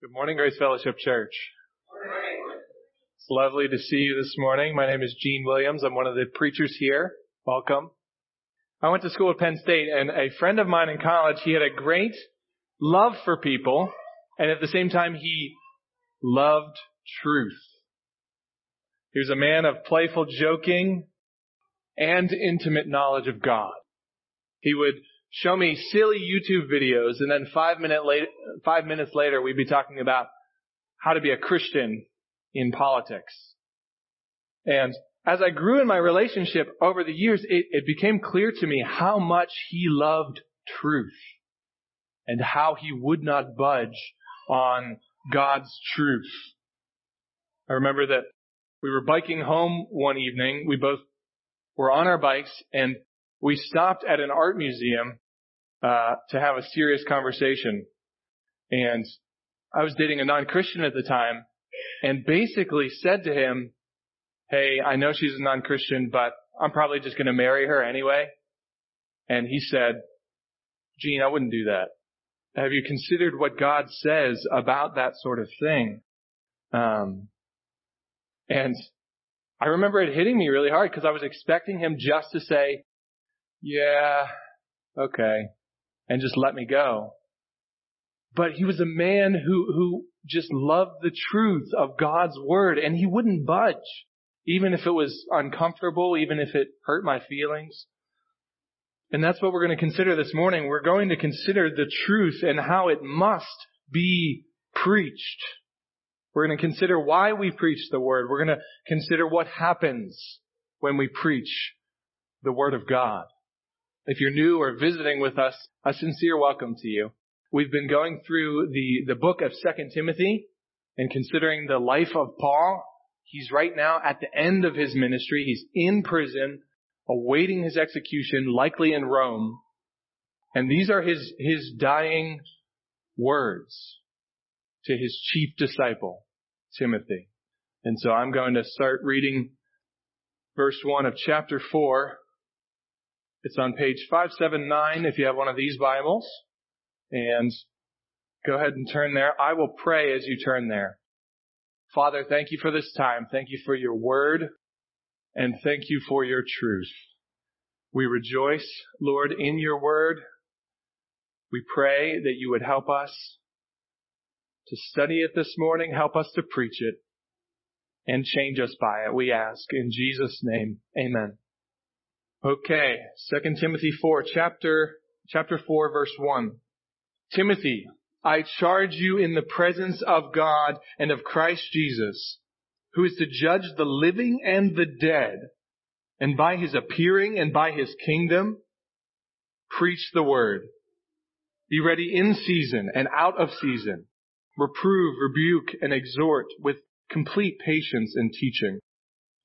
Good morning, Grace Fellowship Church. It's lovely to see you this morning. My name is Gene Williams. I'm one of the preachers here. Welcome. I went to school at Penn State and a friend of mine in college, he had a great love for people and at the same time he loved truth. He was a man of playful joking and intimate knowledge of God. He would show me silly YouTube videos and then five minute five minutes later we'd be talking about how to be a Christian in politics. And as I grew in my relationship over the years, it, it became clear to me how much he loved truth and how he would not budge on God's truth. I remember that we were biking home one evening. We both were on our bikes and we stopped at an art museum uh, to have a serious conversation. And I was dating a non-Christian at the time and basically said to him, Hey, I know she's a non-Christian, but I'm probably just going to marry her anyway. And he said, Gene, I wouldn't do that. Have you considered what God says about that sort of thing? Um, and I remember it hitting me really hard because I was expecting him just to say, yeah, okay, and just let me go. But he was a man who, who just loved the truth of God's word and he wouldn't budge, even if it was uncomfortable, even if it hurt my feelings. And that's what we're going to consider this morning. We're going to consider the truth and how it must be preached. We're going to consider why we preach the word. We're going to consider what happens when we preach the word of God. If you're new or visiting with us, a sincere welcome to you. We've been going through the, the book of 2 Timothy and considering the life of Paul. He's right now at the end of his ministry. He's in prison, awaiting his execution, likely in Rome. And these are his, his dying words to his chief disciple, Timothy. And so I'm going to start reading verse 1 of chapter 4 it's on page 579 if you have one of these Bibles. And go ahead and turn there. I will pray as you turn there. Father, thank you for this time. Thank you for your word. And thank you for your truth. We rejoice, Lord, in your word. We pray that you would help us to study it this morning, help us to preach it, and change us by it, we ask. In Jesus' name, amen. Okay, 2 Timothy 4, chapter, chapter 4, verse 1. Timothy, I charge you in the presence of God and of Christ Jesus, who is to judge the living and the dead, and by his appearing and by his kingdom, preach the word. Be ready in season and out of season. Reprove, rebuke, and exhort with complete patience and teaching.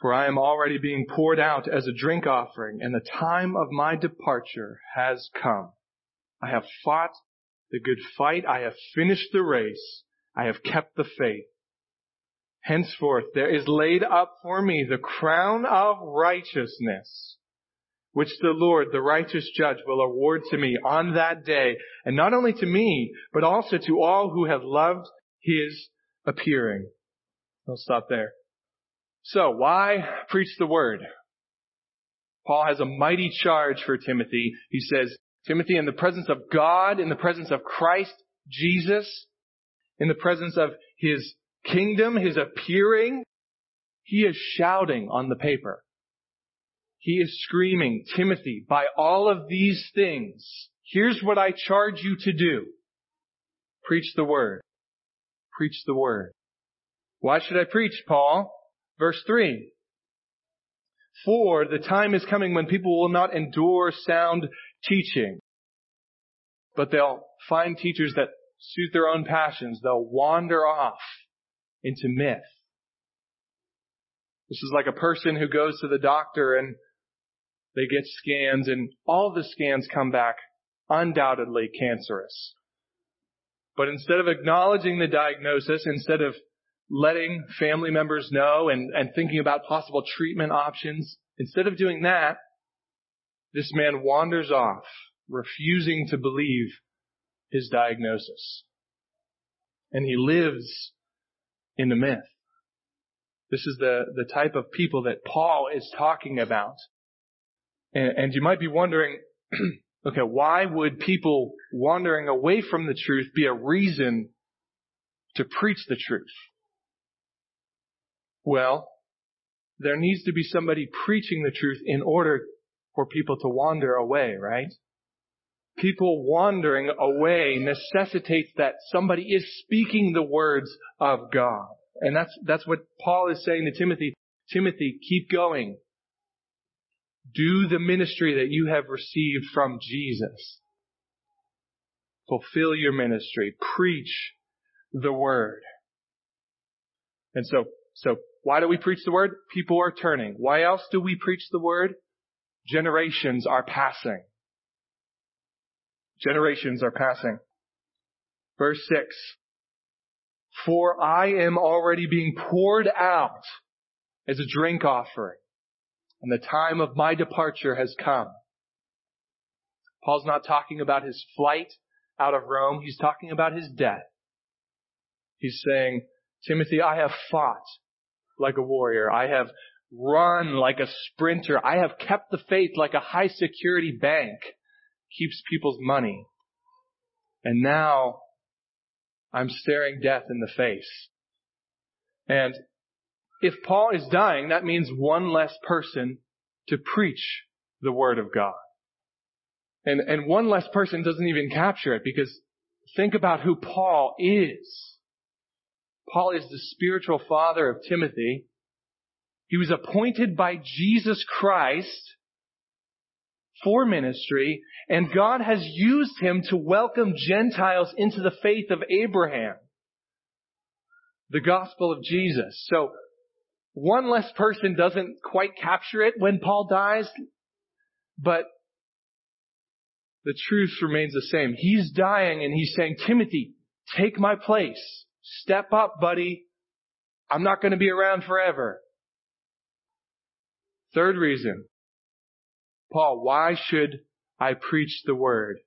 For I am already being poured out as a drink offering, and the time of my departure has come. I have fought the good fight, I have finished the race, I have kept the faith. Henceforth there is laid up for me the crown of righteousness, which the Lord, the righteous judge, will award to me on that day, and not only to me, but also to all who have loved his appearing. I'll stop there. So, why preach the word? Paul has a mighty charge for Timothy. He says, Timothy, in the presence of God, in the presence of Christ Jesus, in the presence of his kingdom, his appearing, he is shouting on the paper. He is screaming, Timothy, by all of these things, here's what I charge you to do. Preach the word. Preach the word. Why should I preach, Paul? Verse 3. For the time is coming when people will not endure sound teaching, but they'll find teachers that suit their own passions. They'll wander off into myth. This is like a person who goes to the doctor and they get scans and all the scans come back undoubtedly cancerous. But instead of acknowledging the diagnosis, instead of letting family members know and, and thinking about possible treatment options, instead of doing that, this man wanders off, refusing to believe his diagnosis. And he lives in the myth. This is the, the type of people that Paul is talking about. And, and you might be wondering, okay, why would people wandering away from the truth be a reason to preach the truth? Well, there needs to be somebody preaching the truth in order for people to wander away, right? People wandering away necessitates that somebody is speaking the words of God. And that's, that's what Paul is saying to Timothy. Timothy, keep going. Do the ministry that you have received from Jesus. Fulfill your ministry. Preach the word. And so, so why do we preach the word? People are turning. Why else do we preach the word? Generations are passing. Generations are passing. Verse 6. For I am already being poured out as a drink offering, and the time of my departure has come. Paul's not talking about his flight out of Rome. He's talking about his death. He's saying, Timothy, I have fought like a warrior. I have run like a sprinter. I have kept the faith like a high security bank keeps people's money. And now I'm staring death in the face. And if Paul is dying, that means one less person to preach the word of God. And, and one less person doesn't even capture it because think about who Paul is. Paul is the spiritual father of Timothy. He was appointed by Jesus Christ for ministry, and God has used him to welcome Gentiles into the faith of Abraham. The gospel of Jesus. So, one less person doesn't quite capture it when Paul dies, but the truth remains the same. He's dying and he's saying, Timothy, take my place. Step up, buddy. I'm not going to be around forever. Third reason. Paul, why should I preach the word?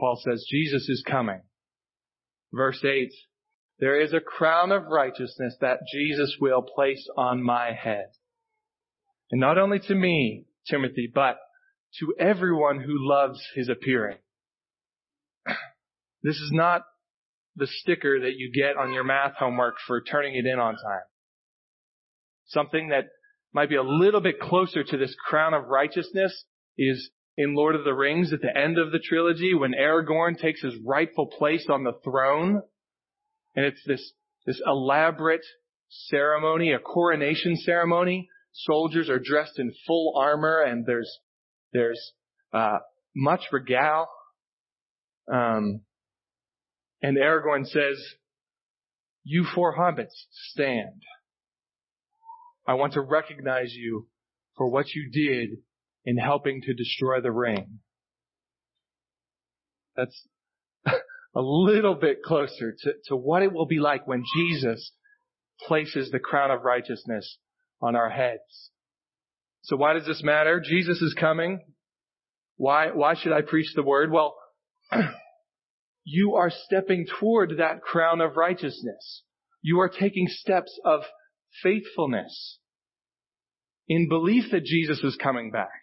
Paul says, Jesus is coming. Verse 8. There is a crown of righteousness that Jesus will place on my head. And not only to me, Timothy, but to everyone who loves his appearing. This is not the sticker that you get on your math homework for turning it in on time. Something that might be a little bit closer to this crown of righteousness is in Lord of the Rings at the end of the trilogy when Aragorn takes his rightful place on the throne. And it's this, this elaborate ceremony, a coronation ceremony. Soldiers are dressed in full armor and there's, there's, uh, much regale. Um, and Aragorn says, you four hobbits, stand. I want to recognize you for what you did in helping to destroy the ring. That's a little bit closer to, to what it will be like when Jesus places the crown of righteousness on our heads. So why does this matter? Jesus is coming. Why, why should I preach the word? Well, you are stepping toward that crown of righteousness. You are taking steps of faithfulness in belief that Jesus is coming back.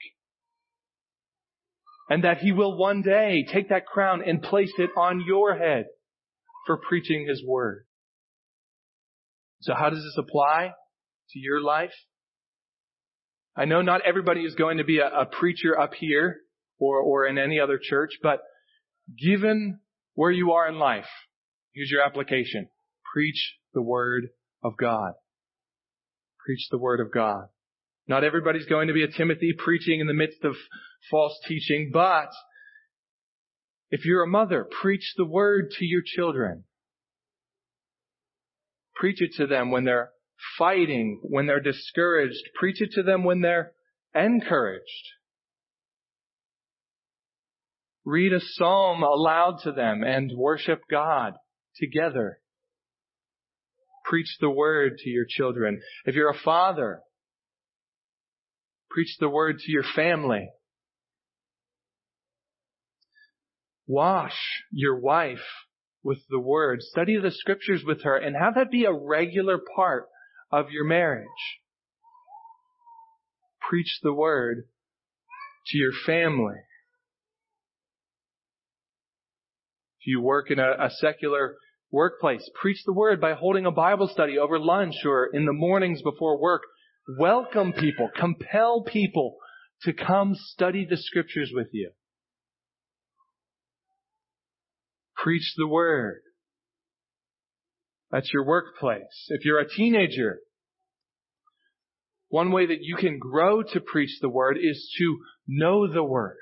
And that he will one day take that crown and place it on your head for preaching his word. So how does this apply to your life? I know not everybody is going to be a, a preacher up here or, or in any other church, but given where you are in life. Here's your application. Preach the Word of God. Preach the Word of God. Not everybody's going to be a Timothy preaching in the midst of false teaching, but if you're a mother, preach the Word to your children. Preach it to them when they're fighting, when they're discouraged. Preach it to them when they're encouraged. Read a psalm aloud to them and worship God together. Preach the word to your children. If you're a father, preach the word to your family. Wash your wife with the word. Study the scriptures with her and have that be a regular part of your marriage. Preach the word to your family. If you work in a, a secular workplace, preach the word by holding a Bible study over lunch or in the mornings before work. Welcome people, compel people to come study the scriptures with you. Preach the word. That's your workplace. If you're a teenager, one way that you can grow to preach the word is to know the word.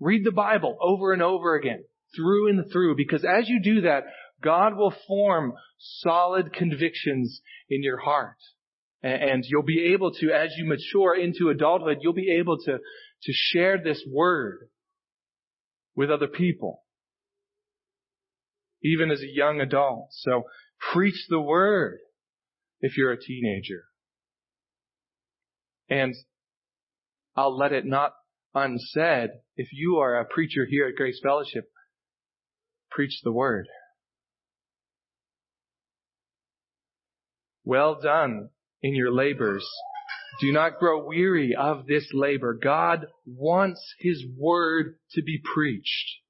Read the Bible over and over again through and through because as you do that, God will form solid convictions in your heart. And you'll be able to, as you mature into adulthood, you'll be able to, to share this word with other people. Even as a young adult. So preach the word if you're a teenager. And I'll let it not unsaid if you are a preacher here at Grace Fellowship preach the word. Well done in your labors. Do not grow weary of this labor. God wants His word to be preached.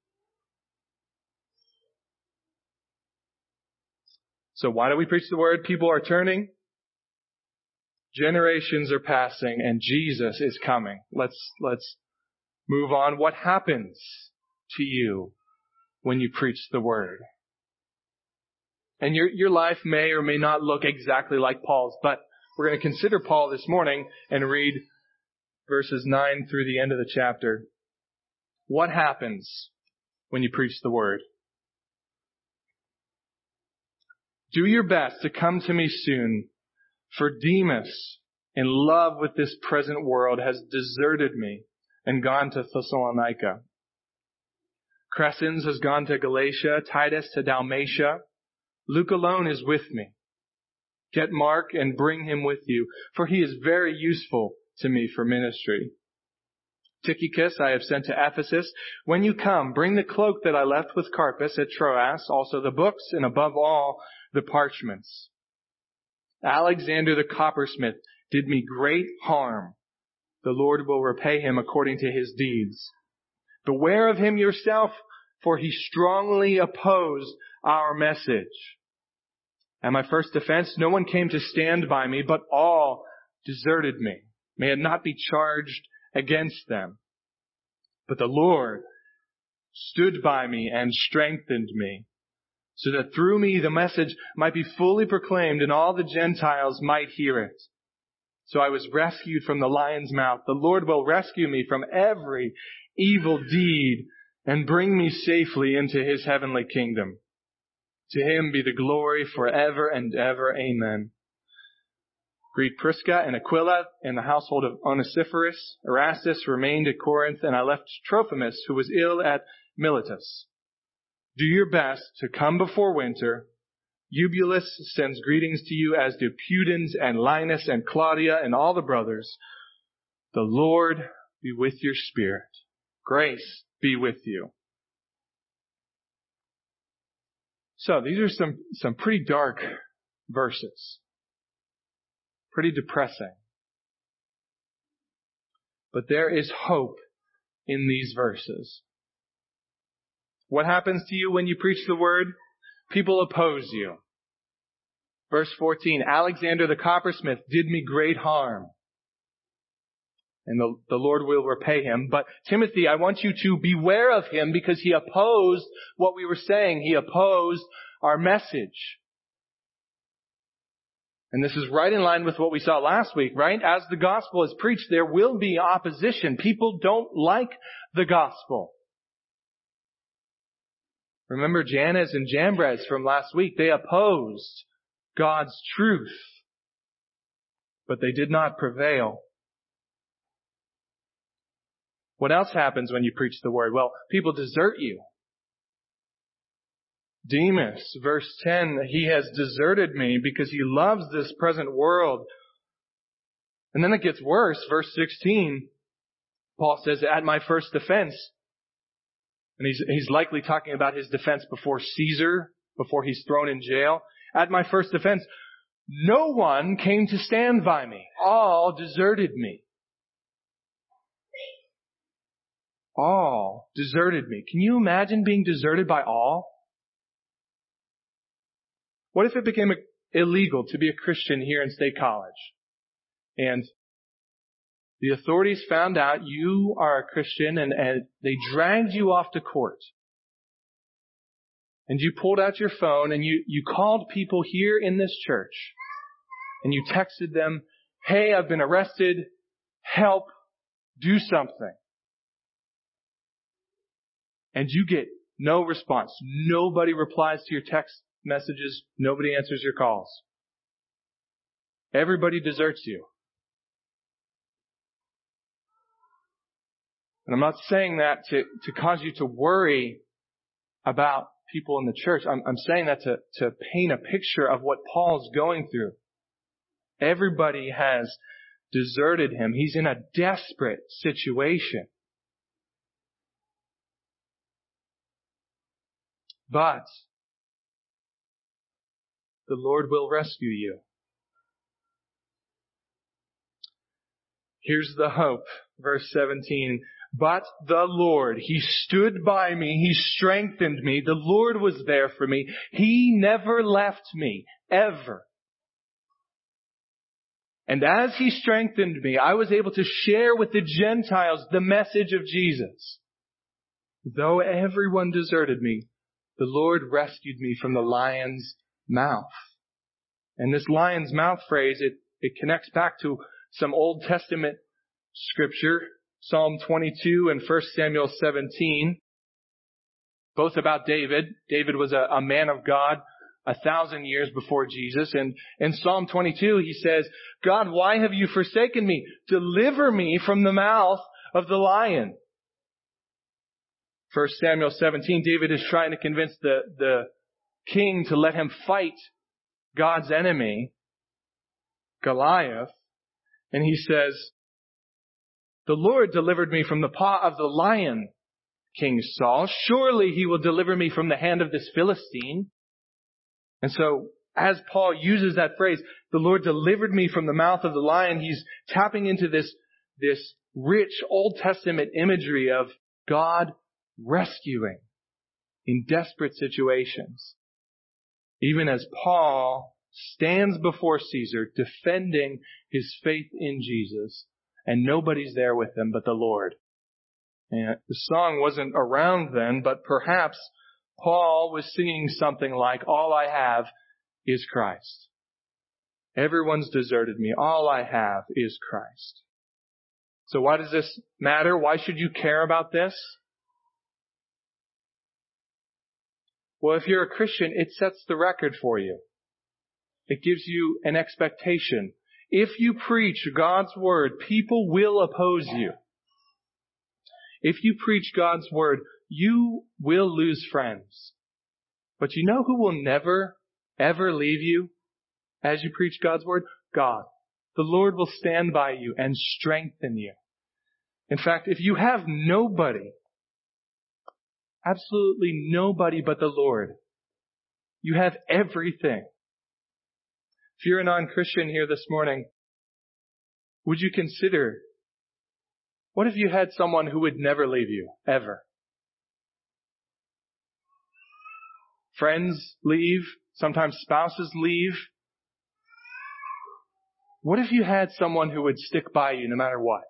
So why do we preach the word? People are turning. Generations are passing and Jesus is coming. Let's, let's move on. What happens to you when you preach the word. And your, your life may or may not look exactly like Paul's, but we're going to consider Paul this morning and read verses 9 through the end of the chapter. What happens when you preach the word? Do your best to come to me soon, for Demas, in love with this present world, has deserted me and gone to Thessalonica. Crescens has gone to Galatia, Titus to Dalmatia. Luke alone is with me. Get Mark and bring him with you, for he is very useful to me for ministry. Tychicus I have sent to Ephesus. When you come, bring the cloak that I left with Carpus at Troas, also the books, and above all, the parchments. Alexander the coppersmith did me great harm. The Lord will repay him according to his deeds. Beware of him yourself, for he strongly opposed our message. At my first defense, no one came to stand by me, but all deserted me. May it not be charged against them. But the Lord stood by me and strengthened me, so that through me the message might be fully proclaimed and all the Gentiles might hear it. So I was rescued from the lion's mouth. The Lord will rescue me from every evil deed and bring me safely into his heavenly kingdom. To him be the glory forever and ever. Amen. Greet Prisca and Aquila in the household of Onesiphorus. Erastus remained at Corinth, and I left Trophimus, who was ill at Miletus. Do your best to come before winter. Eubulus sends greetings to you, as do Pudens and Linus and Claudia and all the brothers. The Lord be with your spirit. Grace be with you. So these are some, some pretty dark verses. Pretty depressing. But there is hope in these verses. What happens to you when you preach the word? People oppose you. Verse 14, Alexander the coppersmith did me great harm and the, the Lord will repay him. But Timothy, I want you to beware of him because he opposed what we were saying. He opposed our message. And this is right in line with what we saw last week, right? As the gospel is preached, there will be opposition. People don't like the gospel. Remember Jannes and Jambres from last week? They opposed God's truth. But they did not prevail. What else happens when you preach the word? Well, people desert you. Demas, verse 10, he has deserted me because he loves this present world. And then it gets worse. Verse 16, Paul says, at my first defense, and he's, he's likely talking about his defense before Caesar, before he's thrown in jail. At my first defense, no one came to stand by me. All deserted me. All deserted me. Can you imagine being deserted by all? What if it became illegal to be a Christian here in State College? And the authorities found out you are a Christian and, and they dragged you off to court. And you pulled out your phone and you, you called people here in this church and you texted them, Hey, I've been arrested. Help. Do something. And you get no response. Nobody replies to your text messages. Nobody answers your calls. Everybody deserts you. And I'm not saying that to, to cause you to worry about people in the church. I'm, I'm saying that to, to paint a picture of what Paul's going through. Everybody has deserted him. He's in a desperate situation. But the Lord will rescue you. Here's the hope. Verse 17. But the Lord, He stood by me. He strengthened me. The Lord was there for me. He never left me, ever. And as He strengthened me, I was able to share with the Gentiles the message of Jesus. Though everyone deserted me, the Lord rescued me from the lion's mouth. And this lion's mouth phrase, it, it connects back to some Old Testament scripture Psalm 22 and 1 Samuel 17, both about David. David was a, a man of God a thousand years before Jesus. And in Psalm 22, he says, God, why have you forsaken me? Deliver me from the mouth of the lion. 1 Samuel 17, David is trying to convince the, the king to let him fight God's enemy, Goliath. And he says, the Lord delivered me from the paw of the lion, King Saul. Surely he will deliver me from the hand of this Philistine. And so, as Paul uses that phrase, the Lord delivered me from the mouth of the lion, he's tapping into this, this rich Old Testament imagery of God rescuing in desperate situations. Even as Paul stands before Caesar defending his faith in Jesus and nobody's there with him but the Lord. And the song wasn't around then, but perhaps Paul was singing something like, all I have is Christ. Everyone's deserted me. All I have is Christ. So why does this matter? Why should you care about this? Well, if you're a Christian, it sets the record for you. It gives you an expectation if you preach God's word, people will oppose you. If you preach God's word, you will lose friends. But you know who will never, ever leave you as you preach God's word? God. The Lord will stand by you and strengthen you. In fact, if you have nobody, absolutely nobody but the Lord, you have everything. If you're a non-Christian here this morning, would you consider what if you had someone who would never leave you, ever? Friends leave, sometimes spouses leave. What if you had someone who would stick by you no matter what?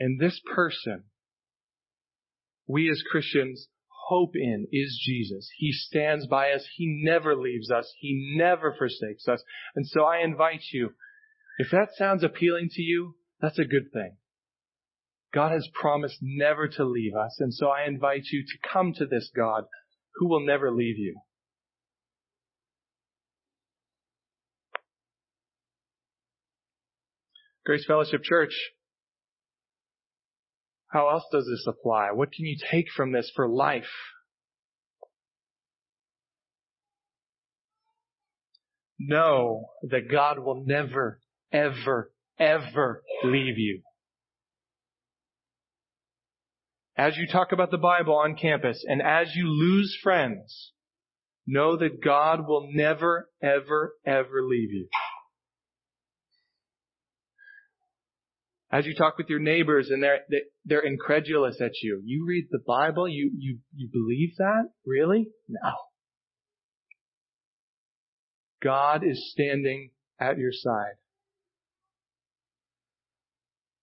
And this person, we as Christians hope in is Jesus. He stands by us. He never leaves us. He never forsakes us. And so I invite you, if that sounds appealing to you, that's a good thing. God has promised never to leave us. And so I invite you to come to this God who will never leave you. Grace Fellowship Church, how else does this apply? What can you take from this for life? Know that God will never, ever, ever leave you. As you talk about the Bible on campus and as you lose friends, know that God will never, ever, ever leave you. As you talk with your neighbors and they're, they're incredulous at you, you read the Bible, you, you, you believe that? Really? No. God is standing at your side.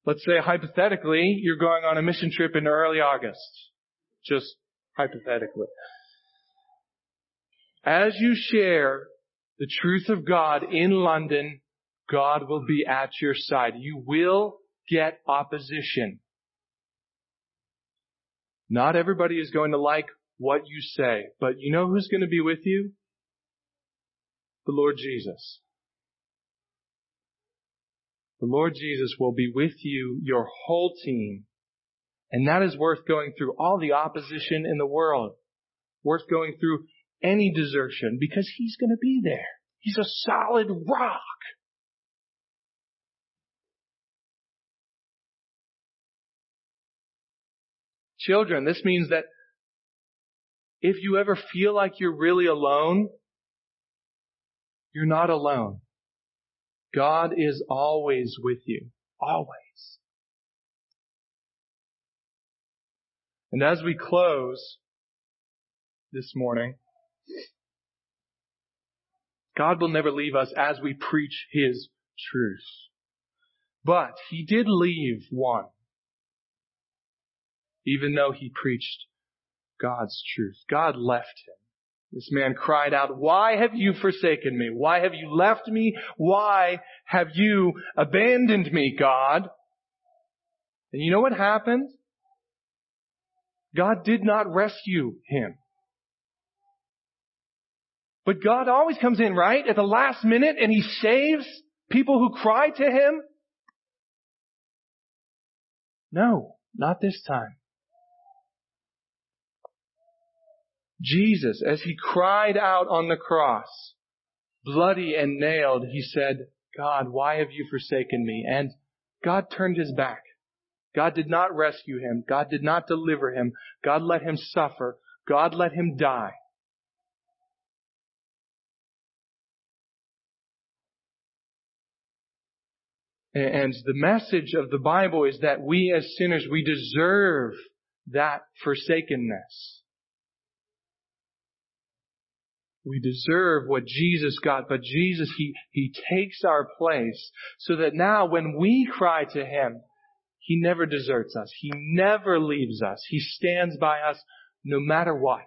Let's say hypothetically, you're going on a mission trip in early August. Just hypothetically. As you share the truth of God in London, God will be at your side. You will get opposition. Not everybody is going to like what you say, but you know who's going to be with you? The Lord Jesus. The Lord Jesus will be with you, your whole team. And that is worth going through all the opposition in the world. Worth going through any desertion because He's going to be there. He's a solid rock. Children, this means that if you ever feel like you're really alone, you're not alone. God is always with you. Always. And as we close this morning, God will never leave us as we preach His truth. But He did leave one even though he preached God's truth. God left him. This man cried out, why have you forsaken me? Why have you left me? Why have you abandoned me, God? And you know what happened? God did not rescue him. But God always comes in, right? At the last minute and he saves people who cry to him? No, not this time. Jesus, as he cried out on the cross, bloody and nailed, he said, God, why have you forsaken me? And God turned his back. God did not rescue him. God did not deliver him. God let him suffer. God let him die. And the message of the Bible is that we as sinners, we deserve that forsakenness. We deserve what Jesus got, but Jesus, He, He takes our place so that now when we cry to Him, He never deserts us. He never leaves us. He stands by us no matter what.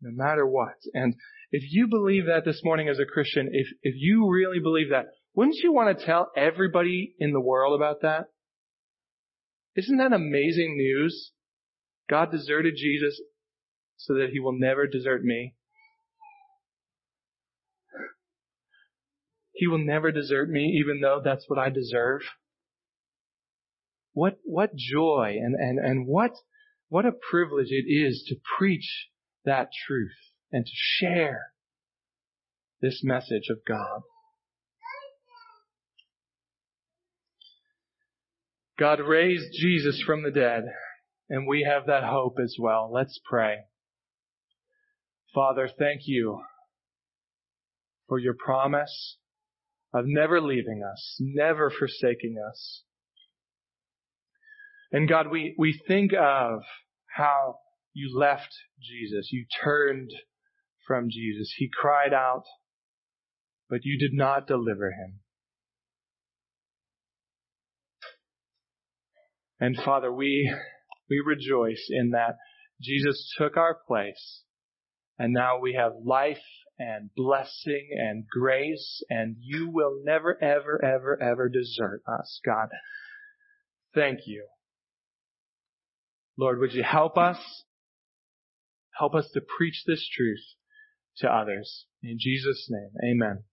No matter what. And if you believe that this morning as a Christian, if, if you really believe that, wouldn't you want to tell everybody in the world about that? Isn't that amazing news? God deserted Jesus so that he will never desert me. He will never desert me even though that's what I deserve. What, what joy and, and, and what, what a privilege it is to preach that truth and to share this message of God. God raised Jesus from the dead, and we have that hope as well. Let's pray. Father, thank you for your promise of never leaving us, never forsaking us. And God, we, we think of how you left Jesus. You turned from Jesus. He cried out, but you did not deliver him. And Father, we, we rejoice in that Jesus took our place And now we have life and blessing and grace and you will never, ever, ever, ever desert us, God. Thank you. Lord, would you help us? Help us to preach this truth to others. In Jesus' name, amen.